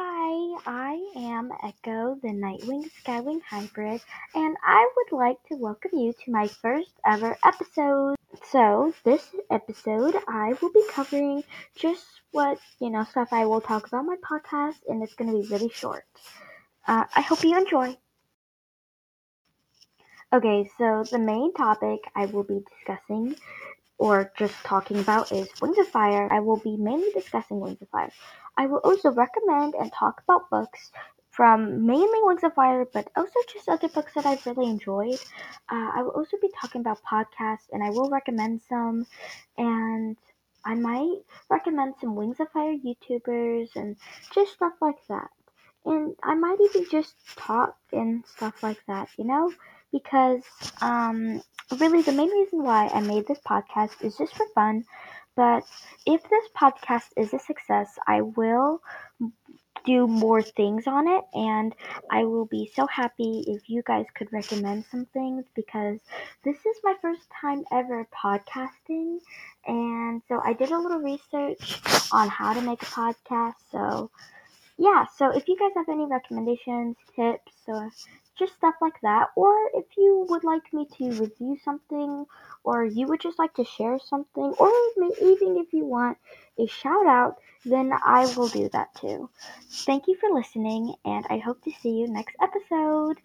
Hi, I am Echo, the Nightwing Skywing hybrid, and I would like to welcome you to my first ever episode. So, this episode, I will be covering just what, you know, stuff I will talk about my podcast, and it's going to be really short. Uh, I hope you enjoy. Okay, so the main topic I will be discussing or just talking about is Wings of Fire. I will be mainly discussing Wings of Fire. I will also recommend and talk about books from mainly Wings of Fire, but also just other books that I've really enjoyed. Uh, I will also be talking about podcasts, and I will recommend some, and I might recommend some Wings of Fire YouTubers and just stuff like that. And I might even just talk and stuff like that, you know? Because um, really the main reason why I made this podcast is just for fun. But if this podcast is a success, I will do more things on it. And I will be so happy if you guys could recommend some things because this is my first time ever podcasting. And so I did a little research on how to make a podcast. So yeah. So if you guys have any recommendations tips or just stuff like that or if you would like me to review something or you would just like to share something or even if you want a shout out then I will do that too. Thank you for listening, and I hope to see you next episode.